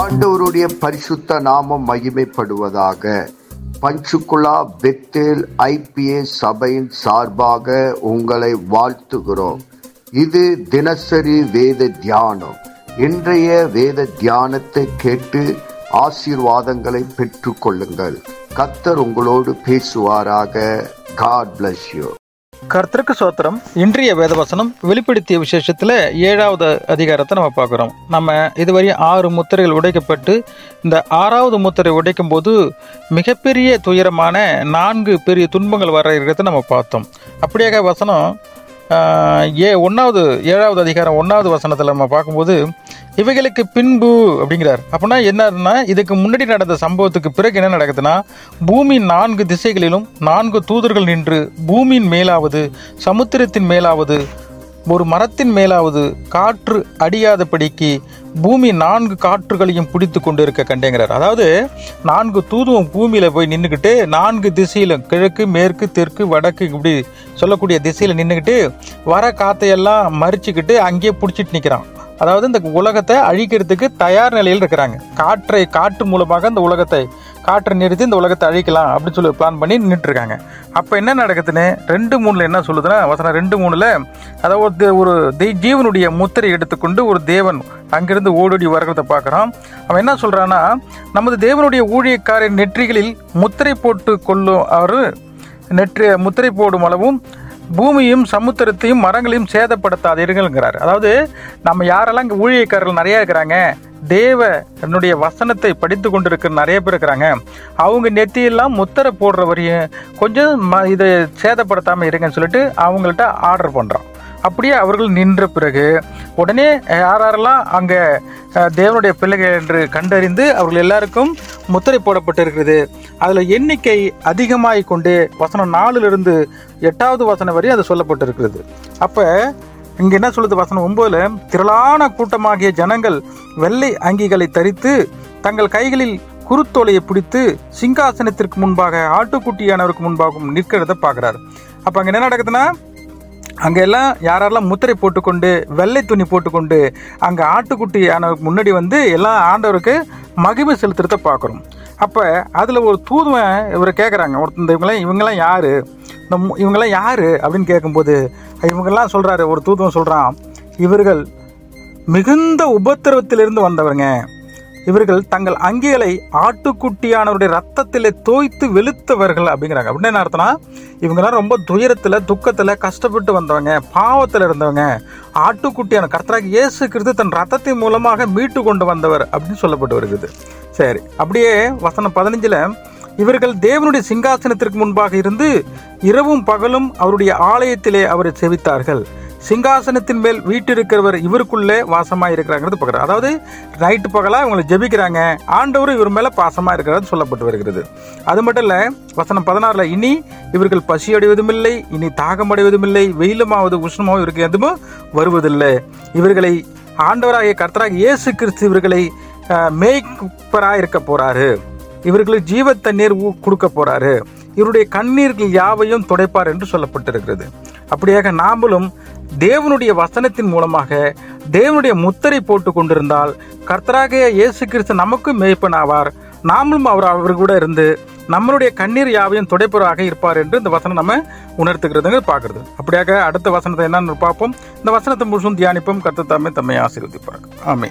ஆண்டவருடைய பரிசுத்த நாமம் மகிமைப்படுவதாக. பஞ்சுகுலா பெத்தேல் ஐபிஏ சபையின் சார்பாக உங்களை வாழ்த்துகிறோம். இது தினசரி வேத தியானம். இன்றைய வேத தியானத்தை கேட்டு ஆசீர்வாதங்களை பெற்றுக் கொள்ளுங்கள் கத்தர் உங்களோடு பேசுவாராக. காட் பிளஸ் யூ கர்த்தருக்கு சோத்திரம் இன்றைய வேதவசனம் வெளிப்படுத்திய விசேஷத்தில் ஏழாவது அதிகாரத்தை நம்ம பார்க்குறோம். நம்ம இதுவரை ஆறு முத்திரைகள் உடைக்கப்பட்டு இந்த ஆறாவது முத்திரை உடைக்கும் போது மிகப்பெரிய துயரமான நான்கு பெரிய துன்பங்கள் வர இருக்கிறத நம்ம பார்த்தோம். அப்படியாக வசனம் ஏ ஒன்றாவது ஏழாவது அதிகாரம் ஒன்றாவது வசனத்தில் நம்ம பார்க்கும்போது இவைகளுக்கு பின்பு அப்படிங்கிறார். அப்படின்னா என்னன்னா இதுக்கு முன்னாடி நடந்த சம்பவத்துக்கு பிறகு என்ன நடக்குதுன்னா பூமி நான்கு திசைகளிலும் நான்கு தூதர்கள் நின்று பூமியின் மேலாவது சமுத்திரத்தின் மேலாவது ஒரு மரத்தின் மேலாவது காற்று அடியாதபடிக்கு பூமி நான்கு காற்றுகளையும் பிடித்து கொண்டு இருக்க கண்டேங்கிறார். அதாவது நான்கு தூதுவம் பூமியில் போய் நின்றுக்கிட்டு நான்கு திசையிலும் கிழக்கு மேற்கு தெற்கு வடக்கு இப்படி சொல்லக்கூடிய திசையில் நின்றுக்கிட்டு வர காத்தையெல்லாம் மறிச்சுக்கிட்டு அங்கேயே பிடிச்சிட்டு நிற்கிறான் அதாவது இந்த உலகத்தை அழிக்கிறதுக்கு தயார் நிலையில் இருக்கிறாங்க. காற்றை காற்று மூலமாக இந்த உலகத்தை காற்றை நிறுத்தி இந்த உலகத்தை அழிக்கலாம் அப்படின்னு சொல்லி பிளான் பண்ணி நின்றுட்டு இருக்காங்க அப்போ என்ன நடக்குதுன்னு ரெண்டு மூணில் என்ன சொல்லுதுன்னா வசனம் ரெண்டு மூணில் அதாவது ஒரு தே- ஒரு ஜீவனுடைய முத்திரை எடுத்துக்கொண்டு ஒரு தேவன் அங்கிருந்து ஓடோடி வருகிறத பார்க்குறான். அவன் என்ன சொல்கிறான்னா நமது தேவனுடைய ஊழியக்காரின் நெற்றிகளில் முத்திரை போட்டு கொள்ளும் அவர் நெற்றி முத்திரை போடும் அளவும் பூமியும் சமுத்திரத்தையும் மரங்களையும் சேதப்படுத்தாதீர்கள்ங்கிறார். அதாவது நம்ம யாரெல்லாம் இங்கே ஊழியக்காரர்கள் நிறைய இருக்கிறாங்க தேவ என்னுடைய வசனத்தை படித்து கொண்டிருக்கிற நிறைய பேர் இருக்கிறாங்க அவங்க நெத்தியெல்லாம் முத்திரை போடுற வரையும் கொஞ்சம் ம இதை சேதப்படுத்தாமல் இருங்கன்னு சொல்லிட்டு அவங்கள்ட்ட ஆர்டர் பண்ணுறோம் அப்படியே அவர்கள் நின்ற பிறகு உடனே யாரெல்லாம் அங்கே தேவனுடைய பிள்ளைகள் என்று கண்டறிந்து அவர்கள் எல்லாருக்கும் முத்திரை போடப்பட்டிருக்கிறது. அதில் எண்ணிக்கை அதிகமாகி கொண்டு வசனம் நாலுலேருந்து எட்டாவது வசனம் வரை அது சொல்லப்பட்டிருக்கிறது. அப்போ இங்கே என்ன சொல்லுது வசனம் ஒன்பதுல திரளான கூட்டமாகிய ஜனங்கள் வெள்ளை அங்கிகளை தரித்து தங்கள் கைகளில் குருத்தோலையை பிடித்து சிங்காசனத்திற்கு முன்பாக ஆட்டுக்குட்டியானவருக்கு முன்பாகவும் நிற்கிறத பார்க்குறாரு. அப்போ அங்கே என்ன நடக்குதுன்னா அங்கே எல்லாம் யாரெல்லாம் முத்திரை போட்டுக்கொண்டு வெள்ளை துணி போட்டுக்கொண்டு அங்கே ஆட்டுக்குட்டி முன்னாடி வந்து எல்லாம் ஆண்டவருக்கு மகிமை செலுத்துறத பார்க்குறோம். அப்போ அதில் ஒரு தூதுவன் இவரை கேட்குறாங்க ஒரு இந்த இவங்களாம் இவங்கெல்லாம் யார்? இந்த இவங்கெல்லாம் யார்? அப்படின்னு கேட்கும்போது இவங்கெல்லாம் சொல்கிறாரு ஒரு தூதுவன் சொல்கிறான் இவர்கள் மிகுந்த உபத்திரவத்திலிருந்து வந்தவங்க இவர்கள் தங்கள் அங்கிகளை ஆட்டுக்குட்டியானவருடைய ரத்தத்திலே தோய்த்து வெளுத்தவர்கள் அப்படிங்கிறாங்க. அப்படின்னு என்ன அர்த்தம்னா இவங்கெல்லாம் ரொம்ப துயரத்தில் துக்கத்தில் கஷ்டப்பட்டு வந்தவங்க பாவத்தில் இருந்தவங்க. ஆட்டுக்குட்டியான கர்த்தராக இயேசு கிறிஸ்து தன் ரத்தத்தின் மூலமாக மீட்டு கொண்டு வந்தவர் அப்படின்னு சொல்லப்பட்டு வருகிறது. சரி அப்படியே வசனம் பதினஞ்சில் இவர்கள் தேவனுடைய சிங்காசனத்திற்கு முன்பாக இருந்து இரவும் பகலும் அவருடைய ஆலயத்திலே அவரை செவித்தார்கள். சிங்காசனத்தின் மேல் வீட்டிருக்கிறவர் இவருக்குள்ளே வாசமாக இருக்கிறாங்கிறது பார்க்குறாரு. அதாவது நைட்டு பகலாக இவங்களை ஜெபிக்கிறாங்க. ஆண்டவரும் இவர் மேலே பாசமாக இருக்கிறது சொல்லப்பட்டு வருகிறது. அது மட்டும் இல்லை வசனம் பதினாறுல இனி இவர்கள் பசி அடைவதும் இல்லை இனி தாகம் அடைவதும் இல்லை வெயிலுமாவது உஷ்ணமாவது இவருக்கு எதுவும் வருவதில்லை. இவர்களை ஆண்டவராகிய கர்த்தராக இயேசு கிறிஸ்து இவர்களை மேய்ப்பராக இருக்க போறாரு. இவர்களுக்கு ஜீவ தண்ணீர் கொடுக்க போறாரு. இவருடைய கண்ணீர்கள் யாவையும் துடைப்பார் என்று சொல்லப்பட்டிருக்கிறது. அப்படியாக நாமளும் தேவனுடைய வசனத்தின் மூலமாக தேவனுடைய முத்திரை போட்டு கொண்டிருந்தால் கர்த்தராகிய இயேசு கிறிஸ்து நமக்கும் மேய்ப்பன் ஆவார் நாமளும் அவர் அவர் கூட இருந்து நம்மளுடைய கண்ணீர் யாவையும் துடைப்பவராக இருப்பார் என்று இந்த வசனம் நம்ம உணர்த்துகிறதுங்க பார்க்கறது. அப்படியாக அடுத்த வசனத்தை என்னன்னு பார்ப்போம். இந்த வசனத்தை முழுசும் தியானிப்போம். கர்த்த தாமே தம்மை ஆசீர்வதிப்பார்கள் ஆமே